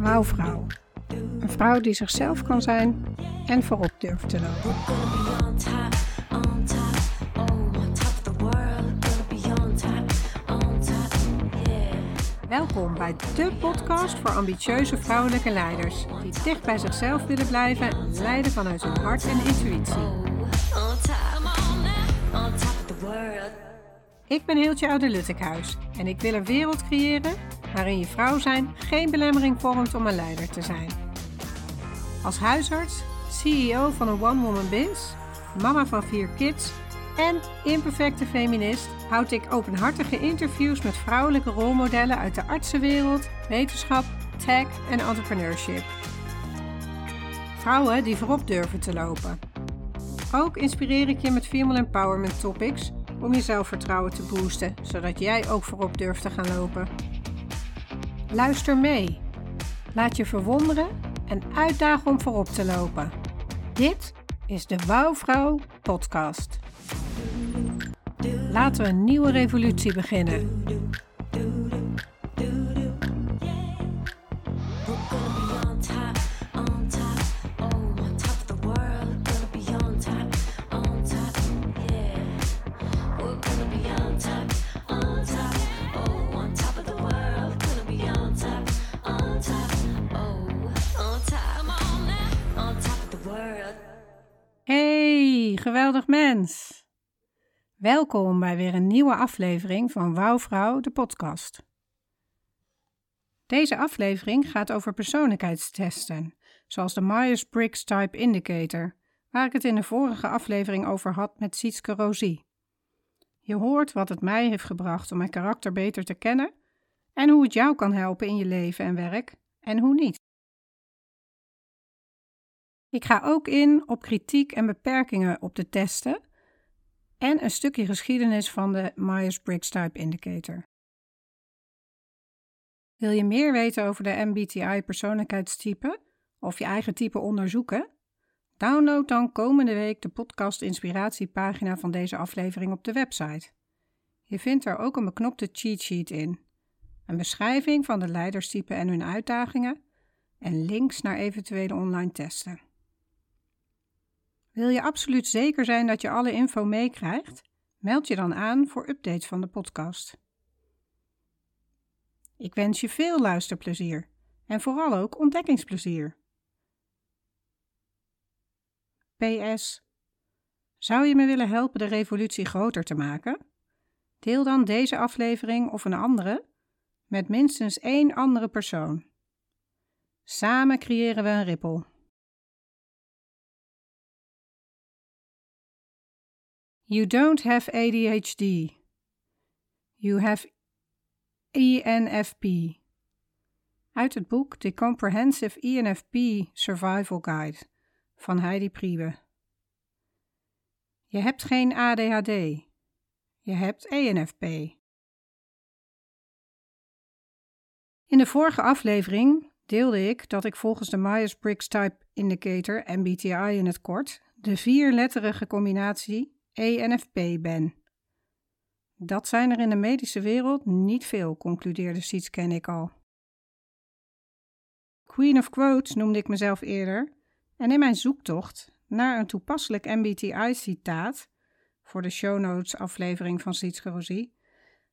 Wauwvrouw. Een vrouw die zichzelf kan zijn en voorop durft te lopen. Welkom bij de podcast voor ambitieuze vrouwelijke leiders die dicht bij zichzelf willen blijven en leiden vanuit hun hart en intuïtie. Ik ben Hiltje Oude-Luttekhuis en ik wil een wereld creëren waarin je vrouw zijn geen belemmering vormt om een leider te zijn. Als huisarts, CEO van een one-woman biz, mama van vier kids en imperfecte feminist houd ik openhartige interviews met vrouwelijke rolmodellen uit de artsenwereld, wetenschap, tech en entrepreneurship. Vrouwen die voorop durven te lopen. Ook inspireer ik je met female empowerment topics om je zelfvertrouwen te boosten, zodat jij ook voorop durft te gaan lopen. Luister mee. Laat je verwonderen en uitdagen om voorop te lopen. Dit is de Wouwvrouw podcast. Laten we een nieuwe revolutie beginnen. Welkom bij weer een nieuwe aflevering van Wouwvrouw, de podcast. Deze aflevering gaat over persoonlijkheidstesten, zoals de Myers-Briggs Type Indicator, waar ik het in de vorige aflevering over had met Sietske Rosie. Je hoort wat het mij heeft gebracht om mijn karakter beter te kennen en hoe het jou kan helpen in je leven en werk en hoe niet. Ik ga ook in op kritiek en beperkingen op de testen en een stukje geschiedenis van de Myers-Briggs Type Indicator. Wil je meer weten over de MBTI persoonlijkheidstype of je eigen type onderzoeken? Download dan komende week de podcast inspiratiepagina van deze aflevering op de website. Je vindt er ook een beknopte cheat sheet in, een beschrijving van de leiderstypen en hun uitdagingen en links naar eventuele online testen. Wil je absoluut zeker zijn dat je alle info meekrijgt? Meld je dan aan voor updates van de podcast. Ik wens je veel luisterplezier en vooral ook ontdekkingsplezier. PS. Zou je me willen helpen de revolutie groter te maken? Deel dan deze aflevering of een andere met minstens één andere persoon. Samen creëren we een rippel. You don't have ADHD. You have ENFP. Uit het boek The Comprehensive ENFP Survival Guide van Heidi Priebe. Je hebt geen ADHD. Je hebt ENFP. In de vorige aflevering deelde ik dat ik volgens de Myers-Briggs Type Indicator, MBTI in het kort, de vierletterige combinatie ENFP ben. Dat zijn er in de medische wereld niet veel, concludeerde Sietske en ik al. Queen of Quotes noemde ik mezelf eerder, en in mijn zoektocht naar een toepasselijk MBTI-citaat voor de show notes aflevering van Sietske Rosie,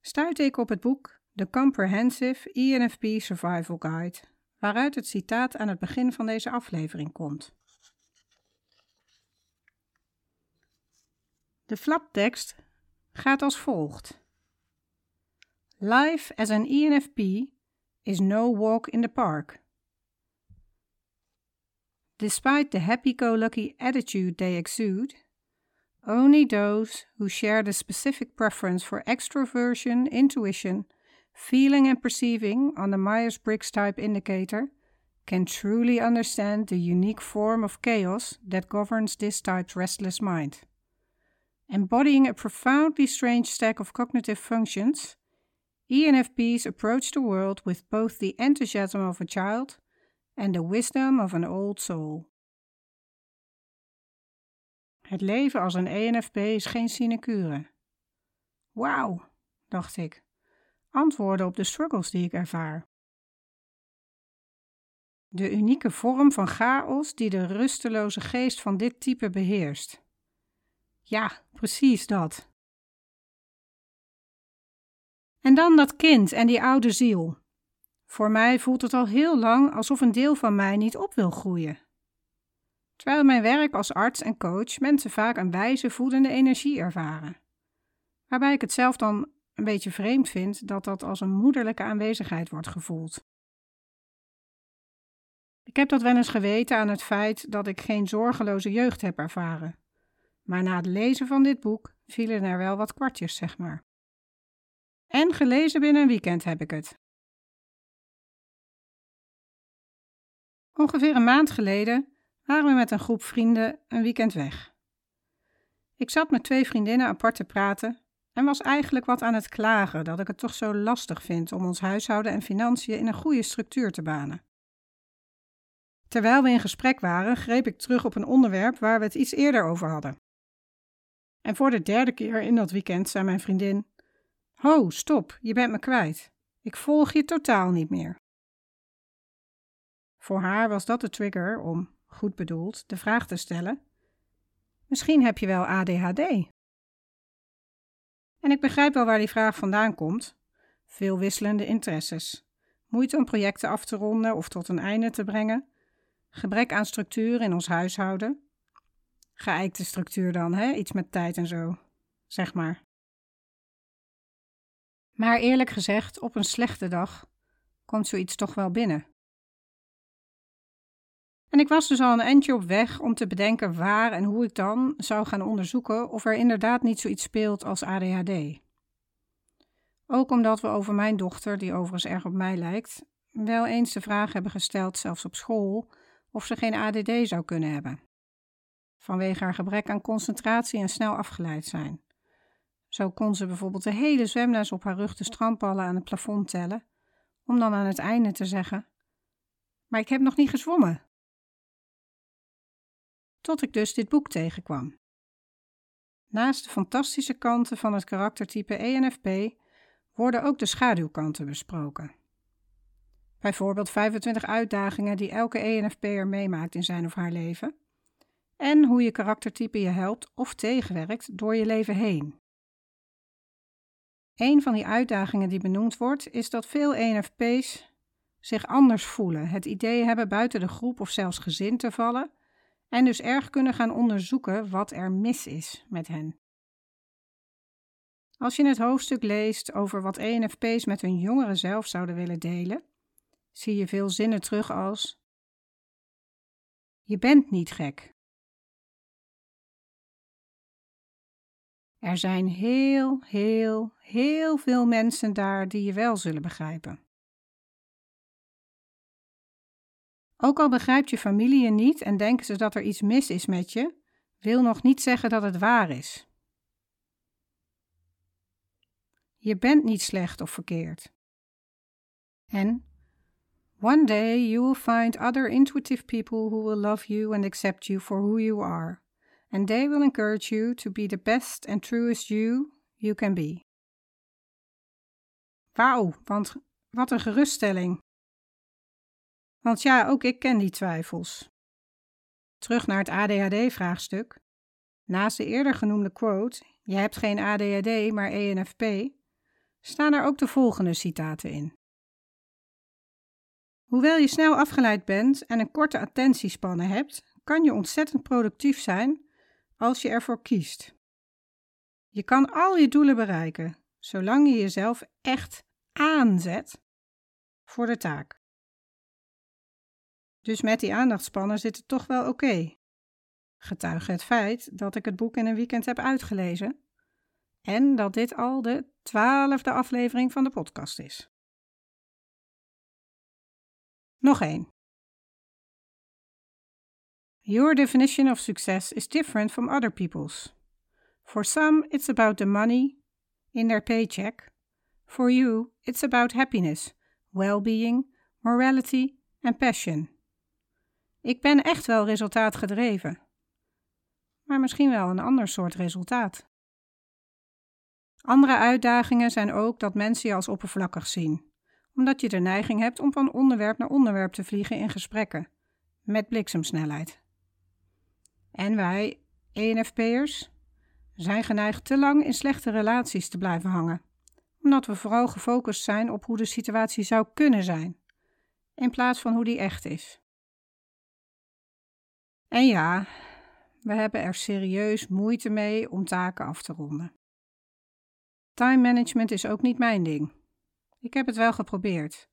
stuitte ik op het boek The Comprehensive ENFP Survival Guide, waaruit het citaat aan het begin van deze aflevering komt. De flaptekst gaat als volgt. Life as an ENFP is no walk in the park. Despite the happy-go-lucky attitude they exude, only those who share the specific preference for extroversion, intuition, feeling and perceiving on the Myers-Briggs type indicator can truly understand the unique form of chaos that governs this type's restless mind. Embodying a profoundly strange stack of cognitive functions, ENFPs approach the world with both the enthusiasm of a child and the wisdom of an old soul. Het leven als een ENFP is geen sinecure. Wauw, dacht ik. Antwoorden op de struggles die ik ervaar. De unieke vorm van chaos die de rusteloze geest van dit type beheerst. Ja, precies dat. En dan dat kind en die oude ziel. Voor mij voelt het al heel lang alsof een deel van mij niet op wil groeien. Terwijl mijn werk als arts en coach mensen vaak een wijze voedende energie ervaren. Waarbij ik het zelf dan een beetje vreemd vind dat dat als een moederlijke aanwezigheid wordt gevoeld. Ik heb dat wel eens geweten aan het feit dat ik geen zorgeloze jeugd heb ervaren. Maar na het lezen van dit boek vielen er wel wat kwartjes, zeg maar. En gelezen binnen een weekend heb ik het. Ongeveer een maand geleden waren we met een groep vrienden een weekend weg. Ik zat met twee vriendinnen apart te praten en was eigenlijk wat aan het klagen dat ik het toch zo lastig vind om ons huishouden en financiën in een goede structuur te banen. Terwijl we in gesprek waren, greep ik terug op een onderwerp waar we het iets eerder over hadden. En voor de derde keer in dat weekend zei mijn vriendin: Ho, stop, je bent me kwijt. Ik volg je totaal niet meer. Voor haar was dat de trigger om, goed bedoeld, de vraag te stellen: Misschien heb je wel ADHD. En ik begrijp wel waar die vraag vandaan komt. Veel wisselende interesses, moeite om projecten af te ronden of tot een einde te brengen, gebrek aan structuur in ons huishouden. Geëikte structuur dan, hè? iets met tijd en zo, zeg maar. Maar eerlijk gezegd, op een slechte dag komt zoiets toch wel binnen. En ik was dus al een eindje op weg om te bedenken waar en hoe ik dan zou gaan onderzoeken of er inderdaad niet zoiets speelt als ADHD. Ook omdat we over mijn dochter, die overigens erg op mij lijkt, wel eens de vraag hebben gesteld, zelfs op school, of ze geen ADD zou kunnen hebben. Vanwege haar gebrek aan concentratie en snel afgeleid zijn. Zo kon ze bijvoorbeeld de hele zwemles op haar rug de strandballen aan het plafond tellen, om dan aan het einde te zeggen: Maar ik heb nog niet gezwommen. Tot ik dus dit boek tegenkwam. Naast de fantastische kanten van het karaktertype ENFP worden ook de schaduwkanten besproken. Bijvoorbeeld 25 uitdagingen die elke ENFP'er meemaakt in zijn of haar leven. En hoe je karaktertype je helpt of tegenwerkt door je leven heen. Een van die uitdagingen die benoemd wordt, is dat veel ENFP's zich anders voelen, het idee hebben buiten de groep of zelfs gezin te vallen en dus erg kunnen gaan onderzoeken wat er mis is met hen. Als je het hoofdstuk leest over wat ENFP's met hun jongere zelf zouden willen delen, zie je veel zinnen terug als: Je bent niet gek. Er zijn heel, heel, heel veel mensen daar die je wel zullen begrijpen. Ook al begrijpt je familie je niet en denken ze dat er iets mis is met je, wil nog niet zeggen dat het waar is. Je bent niet slecht of verkeerd. En one day you will find other intuitive people who will love you and accept you for who you are, and they will encourage you to be the best and truest you you can be. Wauw, want wat een geruststelling. Want ja, ook ik ken die twijfels. Terug naar het ADHD-vraagstuk. Naast de eerder genoemde quote: Je hebt geen ADHD, maar ENFP, staan er ook de volgende citaten in. Hoewel je snel afgeleid bent en een korte attentiespanne hebt, kan je ontzettend productief zijn als je ervoor kiest. Je kan al je doelen bereiken, zolang je jezelf echt aanzet voor de taak. Dus met die aandachtspannen zit het toch wel oké. Getuige het feit dat ik het boek in een weekend heb uitgelezen en dat dit al de twaalfde aflevering van de podcast is. Nog één. Your definition of success is different from other people's. For some, it's about the money in their paycheck. For you, it's about happiness, well being, morality and passion. Ik ben echt wel resultaatgedreven. Maar misschien wel een ander soort resultaat. Andere uitdagingen zijn ook dat mensen je als oppervlakkig zien, omdat je de neiging hebt om van onderwerp naar onderwerp te vliegen in gesprekken, met bliksemsnelheid. En wij, ENFP'ers, zijn geneigd te lang in slechte relaties te blijven hangen, omdat we vooral gefocust zijn op hoe de situatie zou kunnen zijn, in plaats van hoe die echt is. En ja, we hebben er serieus moeite mee om taken af te ronden. Time management is ook niet mijn ding. Ik heb het wel geprobeerd.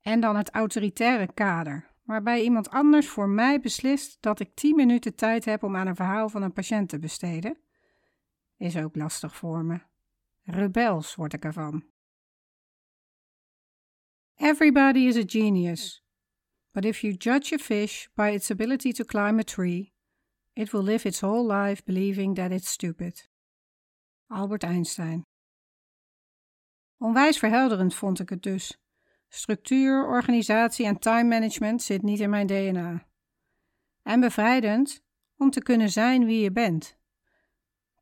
En dan het autoritaire kader, waarbij iemand anders voor mij beslist dat ik 10 minuten tijd heb om aan een verhaal van een patiënt te besteden, is ook lastig voor me. Rebels word ik ervan. Everybody is a genius. But if you judge a fish by its ability to climb a tree, it will live its whole life believing that it's stupid. Albert Einstein. Onwijs verhelderend vond ik het dus. Structuur, organisatie en time management zit niet in mijn DNA. En bevrijdend om te kunnen zijn wie je bent.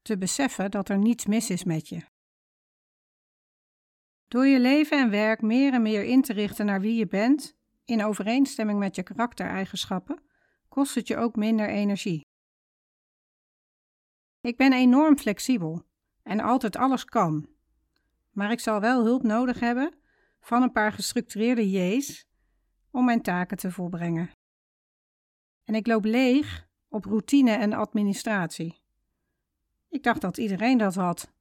Te beseffen dat er niets mis is met je. Door je leven en werk meer en meer in te richten naar wie je bent, in overeenstemming met je karaktereigenschappen, kost het je ook minder energie. Ik ben enorm flexibel en altijd alles kan. Maar ik zal wel hulp nodig hebben van een paar gestructureerde J's om mijn taken te volbrengen. En ik loop leeg op routine en administratie. Ik dacht dat iedereen dat had.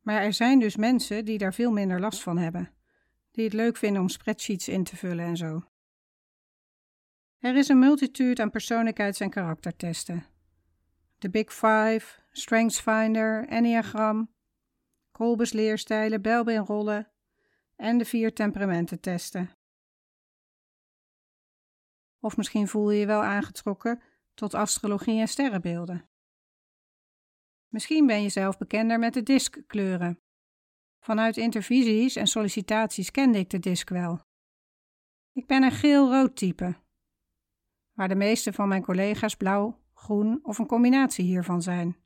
Maar er zijn dus mensen die daar veel minder last van hebben, die het leuk vinden om spreadsheets in te vullen en zo. Er is een multitude aan persoonlijkheids- en karaktertesten. De Big Five, StrengthsFinder, Enneagram, Kolbes leerstijlen, Belbin-rollen en de vier temperamententesten. Of misschien voel je je wel aangetrokken tot astrologie en sterrenbeelden. Misschien ben je zelf bekender met de diskkleuren. Vanuit intervisies en sollicitaties kende ik de disk wel. Ik ben een geel-rood type, waar de meeste van mijn collega's blauw, groen of een combinatie hiervan zijn.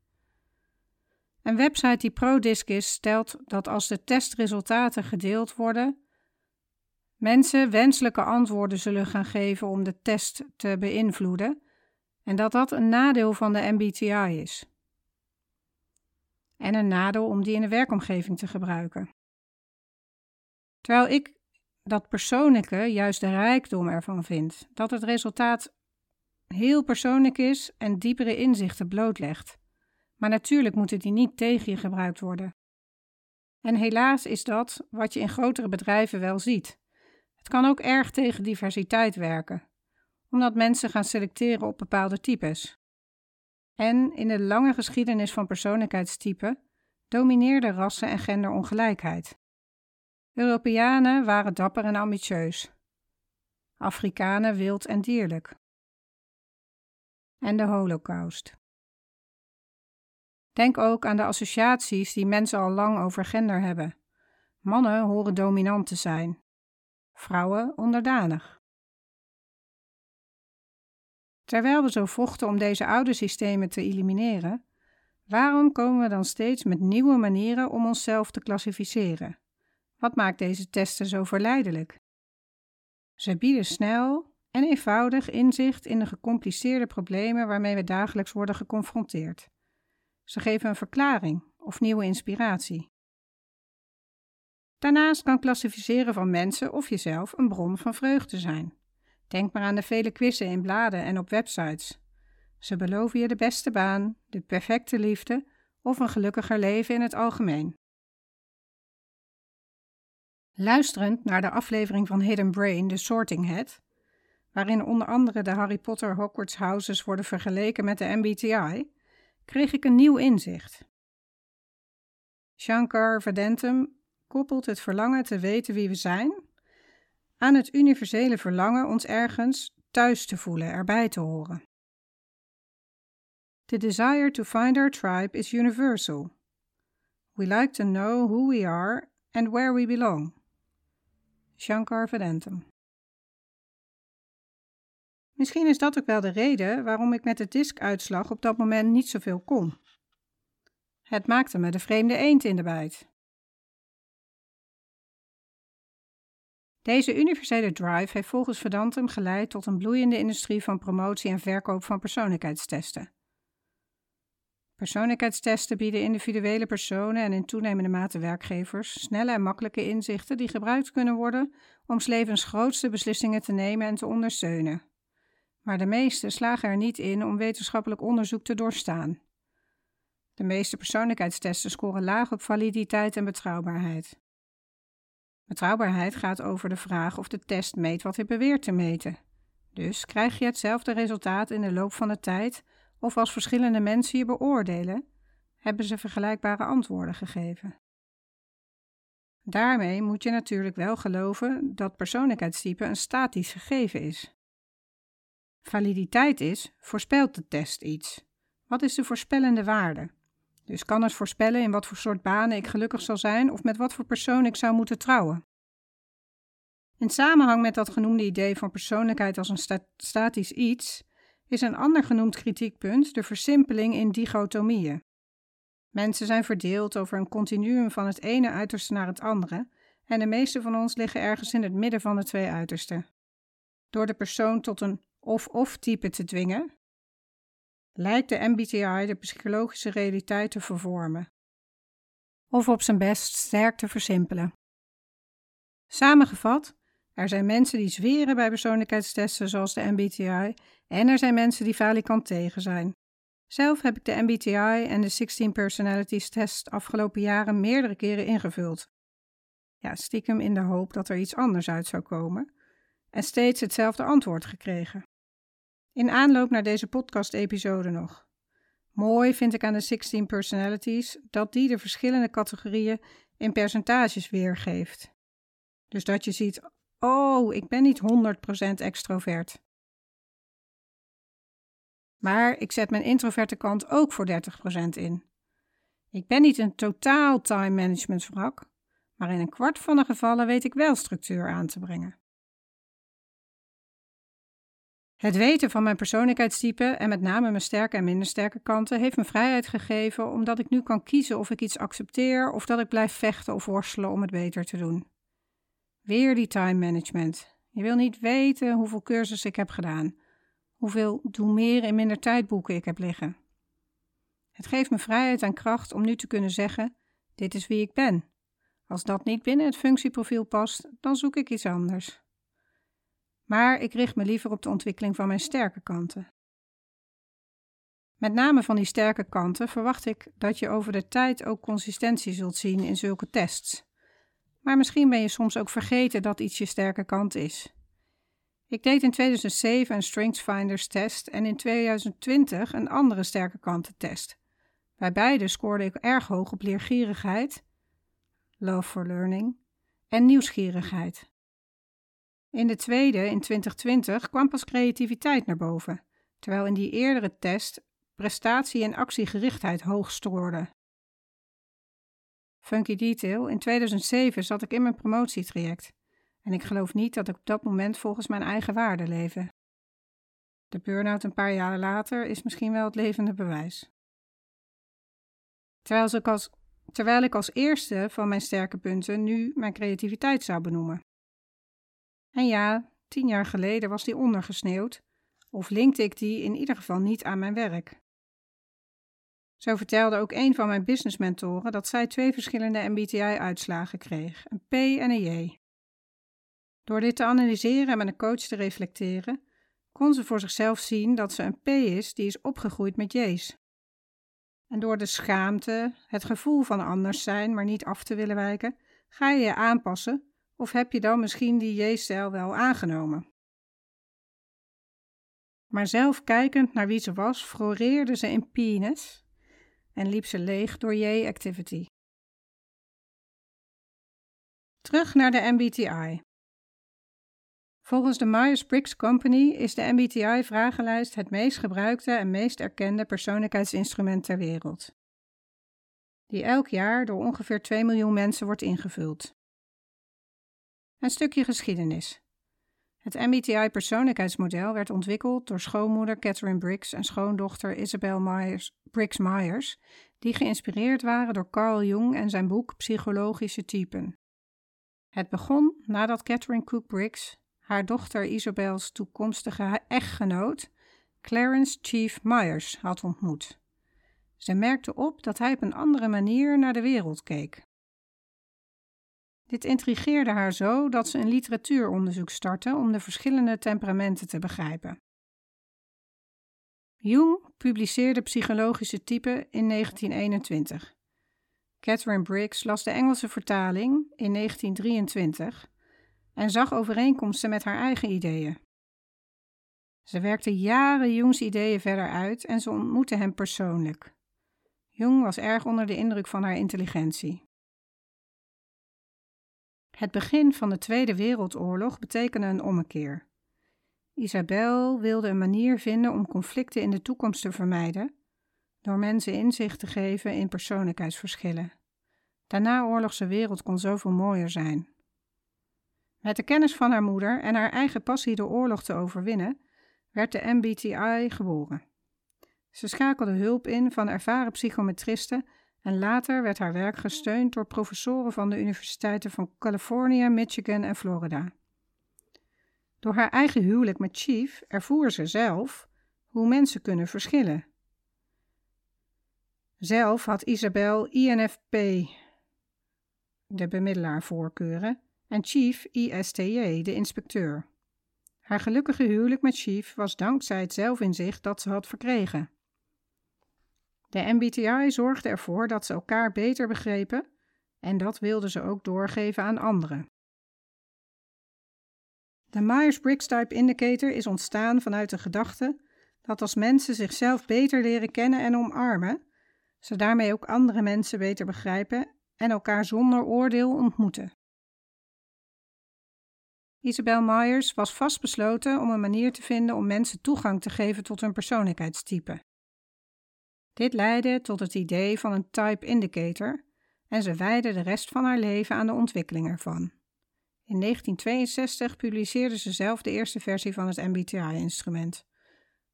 Een website die pro-disc is, stelt dat als de testresultaten gedeeld worden, mensen wenselijke antwoorden zullen gaan geven om de test te beïnvloeden en dat dat een nadeel van de MBTI is. En een nadeel om die in de werkomgeving te gebruiken. Terwijl ik dat persoonlijke juist de rijkdom ervan vind, dat het resultaat heel persoonlijk is en diepere inzichten blootlegt. Maar natuurlijk moeten die niet tegen je gebruikt worden. En helaas is dat wat je in grotere bedrijven wel ziet. Het kan ook erg tegen diversiteit werken, omdat mensen gaan selecteren op bepaalde types. En in de lange geschiedenis van persoonlijkheidstypen domineerde rassen- en genderongelijkheid. Europeanen waren dapper en ambitieus, Afrikanen wild en dierlijk. En de Holocaust. Denk ook aan de associaties die mensen al lang over gender hebben. Mannen horen dominant te zijn, vrouwen onderdanig. Terwijl we zo vochten om deze oude systemen te elimineren, waarom komen we dan steeds met nieuwe manieren om onszelf te klassificeren? Wat maakt deze testen zo verleidelijk? Ze bieden snel en eenvoudig inzicht in de gecompliceerde problemen waarmee we dagelijks worden geconfronteerd. Ze geven een verklaring of nieuwe inspiratie. Daarnaast kan klassificeren van mensen of jezelf een bron van vreugde zijn. Denk maar aan de vele quizzen in bladen en op websites. Ze beloven je de beste baan, de perfecte liefde of een gelukkiger leven in het algemeen. Luisterend naar de aflevering van Hidden Brain, The Sorting Hat, waarin onder andere de Harry Potter Hogwarts houses worden vergeleken met de MBTI, kreeg ik een nieuw inzicht. Shankar Vedantam koppelt het verlangen te weten wie we zijn aan het universele verlangen ons ergens thuis te voelen, erbij te horen. The desire to find our tribe is universal. We like to know who we are and where we belong. Shankar Vedantam. Misschien is dat ook wel de reden waarom ik met de diskuitslag op dat moment niet zoveel kon. Het maakte me de vreemde eend in de bijt. Deze universele drive heeft volgens Vedantum geleid tot een bloeiende industrie van promotie en verkoop van persoonlijkheidstesten. Persoonlijkheidstesten bieden individuele personen en in toenemende mate werkgevers snelle en makkelijke inzichten die gebruikt kunnen worden om 's grootste beslissingen te nemen en te ondersteunen. Maar de meeste slagen er niet in om wetenschappelijk onderzoek te doorstaan. De meeste persoonlijkheidstesten scoren laag op validiteit en betrouwbaarheid. Betrouwbaarheid gaat over de vraag of de test meet wat hij beweert te meten. Dus krijg je hetzelfde resultaat in de loop van de tijd of als verschillende mensen je beoordelen, hebben ze vergelijkbare antwoorden gegeven. Daarmee moet je natuurlijk wel geloven dat persoonlijkheidstype een statisch gegeven is. Validiteit is, voorspelt de test iets? Wat is de voorspellende waarde? Dus kan het voorspellen in wat voor soort banen ik gelukkig zal zijn of met wat voor persoon ik zou moeten trouwen. In samenhang met dat genoemde idee van persoonlijkheid als een statisch iets, is een ander genoemd kritiekpunt de versimpeling in dichotomieën. Mensen zijn verdeeld over een continuum van het ene uiterste naar het andere, en de meeste van ons liggen ergens in het midden van de twee uitersten. Door de persoon tot een of-of type te dwingen, lijkt de MBTI de psychologische realiteit te vervormen. Of op zijn best sterk te versimpelen. Samengevat, er zijn mensen die zweren bij persoonlijkheidstesten zoals de MBTI en er zijn mensen die falikant tegen zijn. Zelf heb ik de MBTI en de 16 Personalities Test afgelopen jaren meerdere keren ingevuld. Ja, stiekem in de hoop dat er iets anders uit zou komen. En steeds hetzelfde antwoord gekregen. In aanloop naar deze podcast-episode nog. Mooi vind ik aan de 16 Personalities dat die de verschillende categorieën in percentages weergeeft. Dus dat je ziet, oh, ik ben niet 100% extrovert. Maar ik zet mijn introverte kant ook voor 30% in. Ik ben niet een totaal time management wrak, maar in een kwart van de gevallen weet ik wel structuur aan te brengen. Het weten van mijn persoonlijkheidstype en met name mijn sterke en minder sterke kanten heeft me vrijheid gegeven omdat ik nu kan kiezen of ik iets accepteer of dat ik blijf vechten of worstelen om het beter te doen. Weer die time management. Je wil niet weten hoeveel cursussen ik heb gedaan, hoeveel doe meer in minder tijd boeken ik heb liggen. Het geeft me vrijheid en kracht om nu te kunnen zeggen: dit is wie ik ben. Als dat niet binnen het functieprofiel past, dan zoek ik iets anders. Maar ik richt me liever op de ontwikkeling van mijn sterke kanten. Met name van die sterke kanten verwacht ik dat je over de tijd ook consistentie zult zien in zulke tests. Maar misschien ben je soms ook vergeten dat iets je sterke kant is. Ik deed in 2007 een StrengthsFinders test en in 2020 een andere sterke kantentest. Bij beide scoorde ik erg hoog op leergierigheid, love for learning, en nieuwsgierigheid. In de tweede, in 2020, kwam pas creativiteit naar boven, terwijl in die eerdere test prestatie en actiegerichtheid hoog scoorde. Funky detail, in 2007 zat ik in mijn promotietraject en ik geloof niet dat ik op dat moment volgens mijn eigen waarden leefde. De burn-out een paar jaren later is misschien wel het levende bewijs. Terwijl, als, terwijl ik als eerste van mijn sterke punten nu mijn creativiteit zou benoemen. En ja, tien jaar geleden was die ondergesneeuwd, of linkte ik die in ieder geval niet aan mijn werk. Zo vertelde ook een van mijn businessmentoren dat zij twee verschillende MBTI-uitslagen kreeg, een P en een J. Door dit te analyseren en met een coach te reflecteren, kon ze voor zichzelf zien dat ze een P is die is opgegroeid met J's. En door de schaamte, het gevoel van anders zijn, maar niet af te willen wijken, ga je je aanpassen of heb je dan misschien die J-stijl wel aangenomen. Maar zelf kijkend naar wie ze was, floreerde ze in Penis en liep ze leeg door J-activity. Terug naar de MBTI. Volgens de Myers-Briggs Company is de MBTI-vragenlijst het meest gebruikte en meest erkende persoonlijkheidsinstrument ter wereld, die elk jaar door ongeveer 2 miljoen mensen wordt ingevuld. Een stukje geschiedenis. Het MBTI-persoonlijkheidsmodel werd ontwikkeld door schoonmoeder Catherine Briggs en schoondochter Isabel Myers, Briggs Myers, die geïnspireerd waren door Carl Jung en zijn boek Psychologische typen. Het begon nadat Catherine Cook Briggs haar dochter Isabel's toekomstige echtgenoot Clarence Chief Myers had ontmoet. Ze merkte op dat hij op een andere manier naar de wereld keek. Dit intrigeerde haar zo dat ze een literatuuronderzoek startte om de verschillende temperamenten te begrijpen. Jung publiceerde psychologische typen in 1921. Catherine Briggs las de Engelse vertaling in 1923 en zag overeenkomsten met haar eigen ideeën. Ze werkte jaren Jungs ideeën verder uit en ze ontmoette hem persoonlijk. Jung was erg onder de indruk van haar intelligentie. Het begin van de Tweede Wereldoorlog betekende een ommekeer. Isabel wilde een manier vinden om conflicten in de toekomst te vermijden, door mensen inzicht te geven in persoonlijkheidsverschillen. De naoorlogse wereld kon zoveel mooier zijn. Met de kennis van haar moeder en haar eigen passie de oorlog te overwinnen, werd de MBTI geboren. Ze schakelde hulp in van ervaren psychometristen en later werd haar werk gesteund door professoren van de universiteiten van Californië, Michigan en Florida. Door haar eigen huwelijk met Chief ervoer ze zelf hoe mensen kunnen verschillen. Zelf had Isabel INFP, de bemiddelaar, voorkeuren en Chief ISTJ, de inspecteur. Haar gelukkige huwelijk met Chief was dankzij het zelfinzicht dat ze had verkregen. De MBTI zorgde ervoor dat ze elkaar beter begrepen en dat wilden ze ook doorgeven aan anderen. De Myers-Briggs Type Indicator is ontstaan vanuit de gedachte dat als mensen zichzelf beter leren kennen en omarmen, ze daarmee ook andere mensen beter begrijpen en elkaar zonder oordeel ontmoeten. Isabel Myers was vastbesloten om een manier te vinden om mensen toegang te geven tot hun persoonlijkheidstype. Dit leidde tot het idee van een type indicator en ze wijde de rest van haar leven aan de ontwikkeling ervan. In 1962 publiceerde ze zelf de eerste versie van het MBTI-instrument.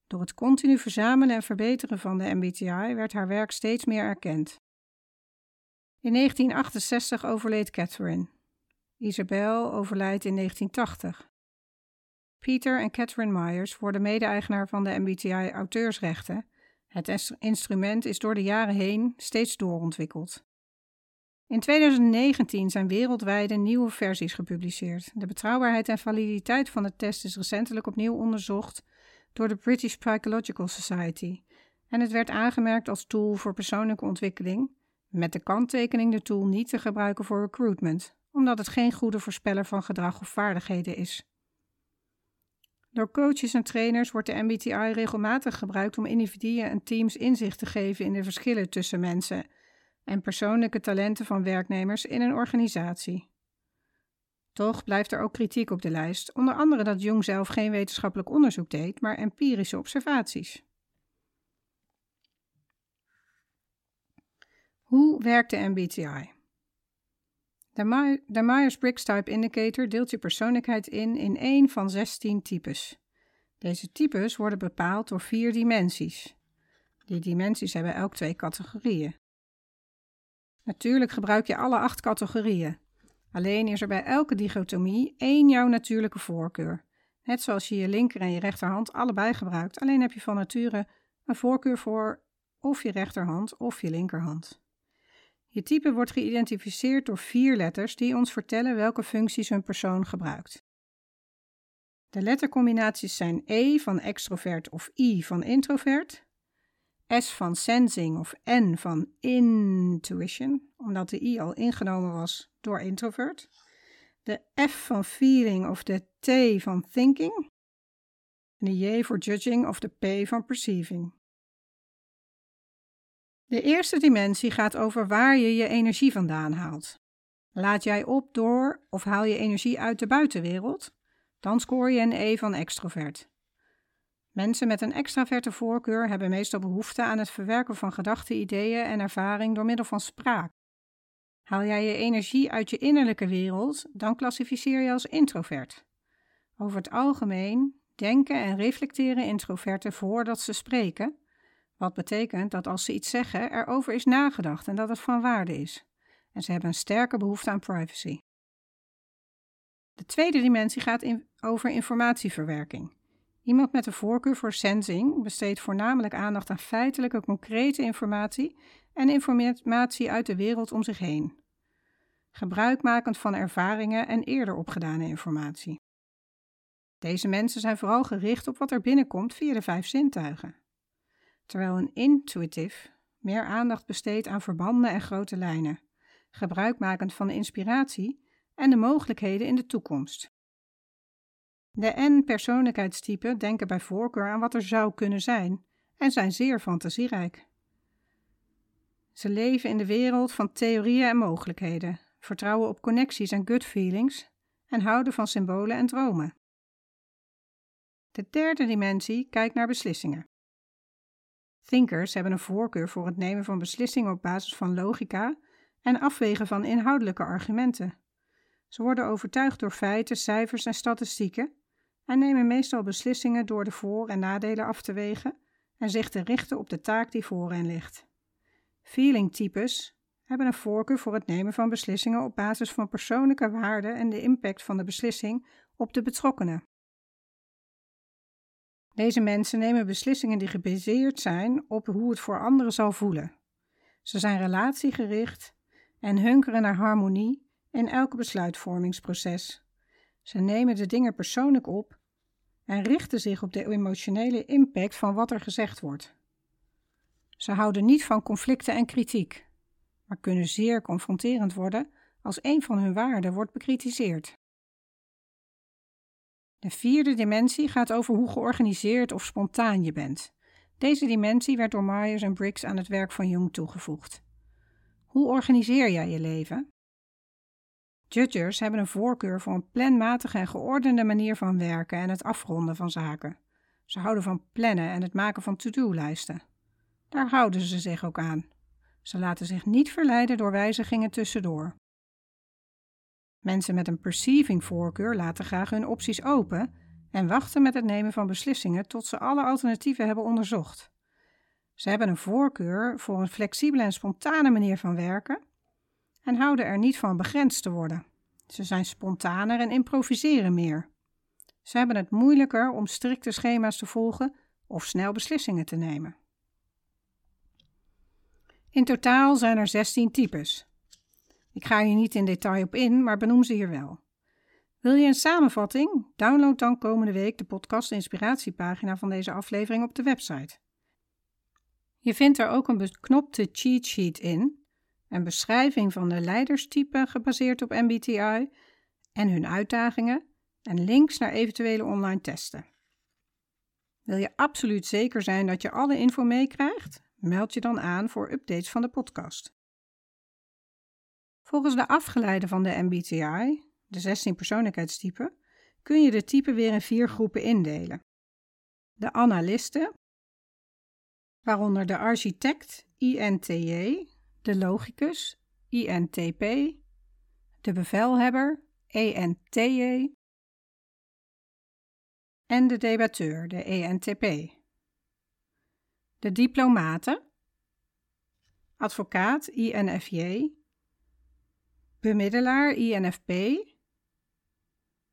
Door het continu verzamelen en verbeteren van de MBTI werd haar werk steeds meer erkend. In 1968 overleed Catherine. Isabel overlijdt in 1980. Peter en Catherine Myers worden mede-eigenaar van de MBTI-auteursrechten. Het instrument is door de jaren heen steeds doorontwikkeld. In 2019 zijn wereldwijde nieuwe versies gepubliceerd. De betrouwbaarheid en validiteit van de test is recentelijk opnieuw onderzocht door de British Psychological Society en het werd aangemerkt als tool voor persoonlijke ontwikkeling, met de kanttekening de tool niet te gebruiken voor recruitment, omdat het geen goede voorspeller van gedrag of vaardigheden is. Door coaches en trainers wordt de MBTI regelmatig gebruikt om individuen en teams inzicht te geven in de verschillen tussen mensen en persoonlijke talenten van werknemers in een organisatie. Toch blijft er ook kritiek op de lijst, onder andere dat Jung zelf geen wetenschappelijk onderzoek deed, maar empirische observaties. Hoe werkt de MBTI? De, Myers-Briggs Type Indicator deelt je persoonlijkheid in in één van 16 types. Deze types worden bepaald door vier dimensies. Die dimensies hebben elk twee categorieën. Natuurlijk gebruik je alle acht categorieën. Alleen is er bij elke dichotomie één jouw natuurlijke voorkeur. Net zoals je je linker en je rechterhand allebei gebruikt, alleen heb je van nature een voorkeur voor of je rechterhand of je linkerhand. Je type wordt geïdentificeerd door vier letters die ons vertellen welke functies een persoon gebruikt. De lettercombinaties zijn E van extrovert of I van introvert, S van sensing of N van intuition, omdat de I al ingenomen was door introvert. De F van feeling of de T van thinking. En de J voor judging of de P van perceiving. De eerste dimensie gaat over waar je je energie vandaan haalt. Laat jij op door of haal je energie uit de buitenwereld? Dan scoor je een E van extrovert. Mensen met een extraverte voorkeur hebben meestal behoefte aan het verwerken van gedachten, ideeën en ervaring door middel van spraak. Haal jij je energie uit je innerlijke wereld, dan klassificeer je als introvert. Over het algemeen denken en reflecteren introverten voordat ze spreken, wat betekent dat als ze iets zeggen, erover is nagedacht en dat het van waarde is. En ze hebben een sterke behoefte aan privacy. De tweede dimensie gaat in, over informatieverwerking. Iemand met een voorkeur voor sensing besteedt voornamelijk aandacht aan feitelijke, concrete informatie en informatie uit de wereld om zich heen. Gebruikmakend van ervaringen en eerder opgedane informatie. Deze mensen zijn vooral gericht op wat er binnenkomt via de vijf zintuigen. Terwijl een intuitive meer aandacht besteedt aan verbanden en grote lijnen, gebruikmakend van inspiratie en de mogelijkheden in de toekomst. De N-persoonlijkheidstypen denken bij voorkeur aan wat er zou kunnen zijn en zijn zeer fantasierijk. Ze leven in de wereld van theorieën en mogelijkheden, vertrouwen op connecties en gut feelings en houden van symbolen en dromen. De derde dimensie kijkt naar beslissingen. Thinkers hebben een voorkeur voor het nemen van beslissingen op basis van logica en afwegen van inhoudelijke argumenten. Ze worden overtuigd door feiten, cijfers en statistieken en nemen meestal beslissingen door de voor- en nadelen af te wegen en zich te richten op de taak die voor hen ligt. Feeling-types hebben een voorkeur voor het nemen van beslissingen op basis van persoonlijke waarden en de impact van de beslissing op de betrokkenen. Deze mensen nemen beslissingen die gebaseerd zijn op hoe het voor anderen zal voelen. Ze zijn relatiegericht en hunkeren naar harmonie in elk besluitvormingsproces. Ze nemen de dingen persoonlijk op en richten zich op de emotionele impact van wat er gezegd wordt. Ze houden niet van conflicten en kritiek, maar kunnen zeer confronterend worden als een van hun waarden wordt bekritiseerd. De vierde dimensie gaat over hoe georganiseerd of spontaan je bent. Deze dimensie werd door Myers en Briggs aan het werk van Jung toegevoegd. Hoe organiseer jij je leven? Judgers hebben een voorkeur voor een planmatige en geordende manier van werken en het afronden van zaken. Ze houden van plannen en het maken van to-do-lijsten. Daar houden ze zich ook aan. Ze laten zich niet verleiden door wijzigingen tussendoor. Mensen met een perceiving voorkeur laten graag hun opties open en wachten met het nemen van beslissingen tot ze alle alternatieven hebben onderzocht. Ze hebben een voorkeur voor een flexibele en spontane manier van werken en houden er niet van begrensd te worden. Ze zijn spontaner en improviseren meer. Ze hebben het moeilijker om strikte schema's te volgen of snel beslissingen te nemen. In totaal zijn er 16 types. Ik ga hier niet in detail op in, maar benoem ze hier wel. Wil je een samenvatting? Download dan komende week de podcast inspiratiepagina van deze aflevering op de website. Je vindt er ook een beknopte cheat sheet in, een beschrijving van de leiderstypen gebaseerd op MBTI en hun uitdagingen en links naar eventuele online testen. Wil je absoluut zeker zijn dat je alle info meekrijgt? Meld je dan aan voor updates van de podcast. Volgens de afgeleide van de MBTI, de 16 persoonlijkheidstypen, kun je de typen weer in vier groepen indelen. De analisten, waaronder de architect, INTJ, de logicus, INTP, de bevelhebber, ENTJ, en de debatteur, de ENTP. De diplomaten, advocaat, INFJ, bemiddelaar, INFP,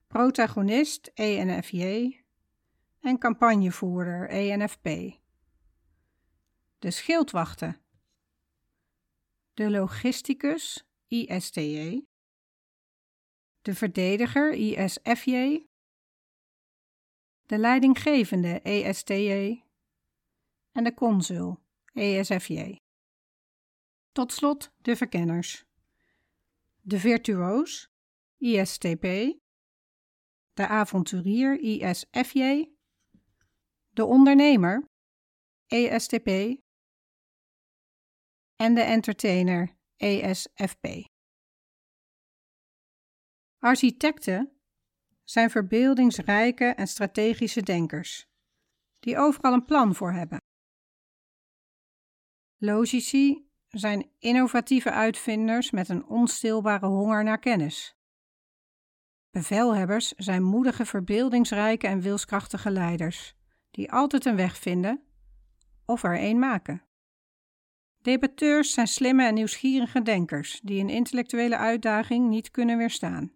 protagonist, ENFJ en campagnevoerder, ENFP. De schildwachten, de logisticus, ISTJ, de verdediger, ISFJ, de leidinggevende, ESTJ, en de consul, ESFJ. Tot slot de verkenners. De virtuoos, ISTP, de avonturier, ISFJ, de ondernemer, ESTP en de entertainer, ESFP. Architecten zijn verbeeldingsrijke en strategische denkers, die overal een plan voor hebben. Logici zijn innovatieve uitvinders met een onstilbare honger naar kennis. Bevelhebbers zijn moedige, verbeeldingsrijke en wilskrachtige leiders, die altijd een weg vinden of er een maken. Debatteurs zijn slimme en nieuwsgierige denkers die een intellectuele uitdaging niet kunnen weerstaan.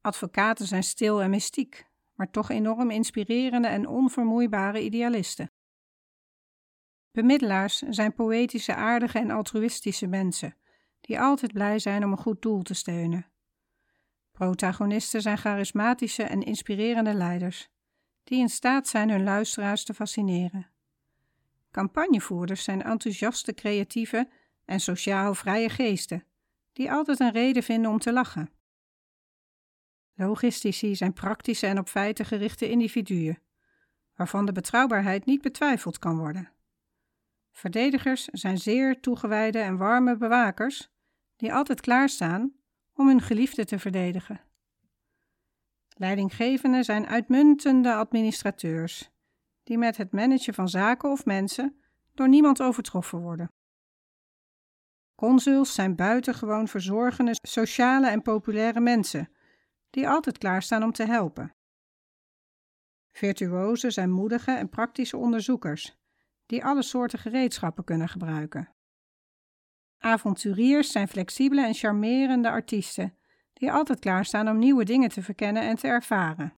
Advocaten zijn stil en mystiek, maar toch enorm inspirerende en onvermoeibare idealisten. Bemiddelaars zijn poëtische, aardige en altruïstische mensen, die altijd blij zijn om een goed doel te steunen. Protagonisten zijn charismatische en inspirerende leiders, die in staat zijn hun luisteraars te fascineren. Campagnevoerders zijn enthousiaste, creatieve en sociaal vrije geesten, die altijd een reden vinden om te lachen. Logistici zijn praktische en op feiten gerichte individuen, waarvan de betrouwbaarheid niet betwijfeld kan worden. Verdedigers zijn zeer toegewijde en warme bewakers die altijd klaarstaan om hun geliefde te verdedigen. Leidinggevenden zijn uitmuntende administrateurs die met het managen van zaken of mensen door niemand overtroffen worden. Consuls zijn buitengewoon verzorgende, sociale en populaire mensen die altijd klaarstaan om te helpen. Virtuozen zijn moedige en praktische onderzoekers die alle soorten gereedschappen kunnen gebruiken. Avonturiers zijn flexibele en charmerende artiesten die altijd klaarstaan om nieuwe dingen te verkennen en te ervaren.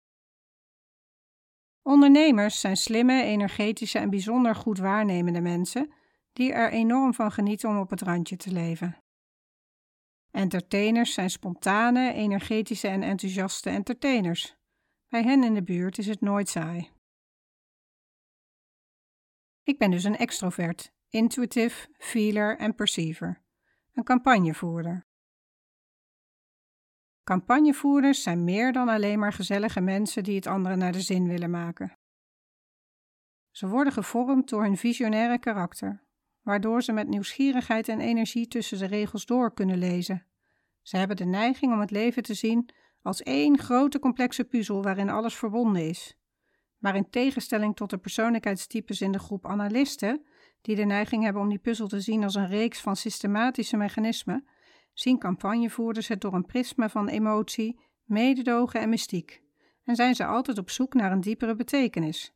Ondernemers zijn slimme, energetische en bijzonder goed waarnemende mensen die er enorm van genieten om op het randje te leven. Entertainers zijn spontane, energetische en enthousiaste entertainers. Bij hen in de buurt is het nooit saai. Ik ben dus een extrovert, intuïtief, feeler en perceiver. Een campagnevoerder. Campagnevoerders zijn meer dan alleen maar gezellige mensen die het anderen naar de zin willen maken. Ze worden gevormd door hun visionaire karakter, waardoor ze met nieuwsgierigheid en energie tussen de regels door kunnen lezen. Ze hebben de neiging om het leven te zien als één grote complexe puzzel waarin alles verbonden is. Maar in tegenstelling tot de persoonlijkheidstypes in de groep analisten, die de neiging hebben om die puzzel te zien als een reeks van systematische mechanismen, zien campagnevoerders het door een prisma van emotie, mededogen en mystiek, en zijn ze altijd op zoek naar een diepere betekenis.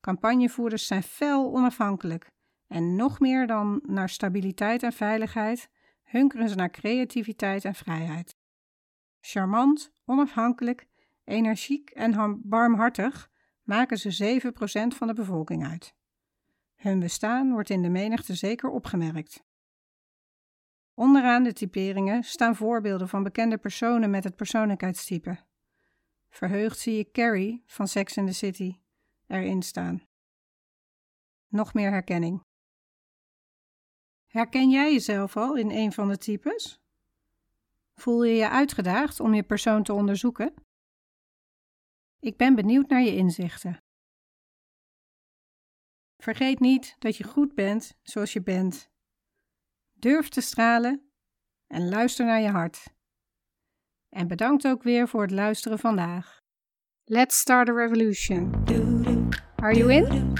Campagnevoerders zijn fel onafhankelijk en nog meer dan naar stabiliteit en veiligheid, hunkeren ze naar creativiteit en vrijheid. Charmant, onafhankelijk, energiek en barmhartig maken ze 7% van de bevolking uit. Hun bestaan wordt in de menigte zeker opgemerkt. Onderaan de typeringen staan voorbeelden van bekende personen met het persoonlijkheidstype. Verheugd zie ik Carrie van Sex in the City erin staan. Nog meer herkenning. Herken jij jezelf al in een van de types? Voel je je uitgedaagd om je persoon te onderzoeken? Ik ben benieuwd naar je inzichten. Vergeet niet dat je goed bent zoals je bent. Durf te stralen en luister naar je hart. En bedankt ook weer voor het luisteren vandaag. Let's start a revolution. Are you in?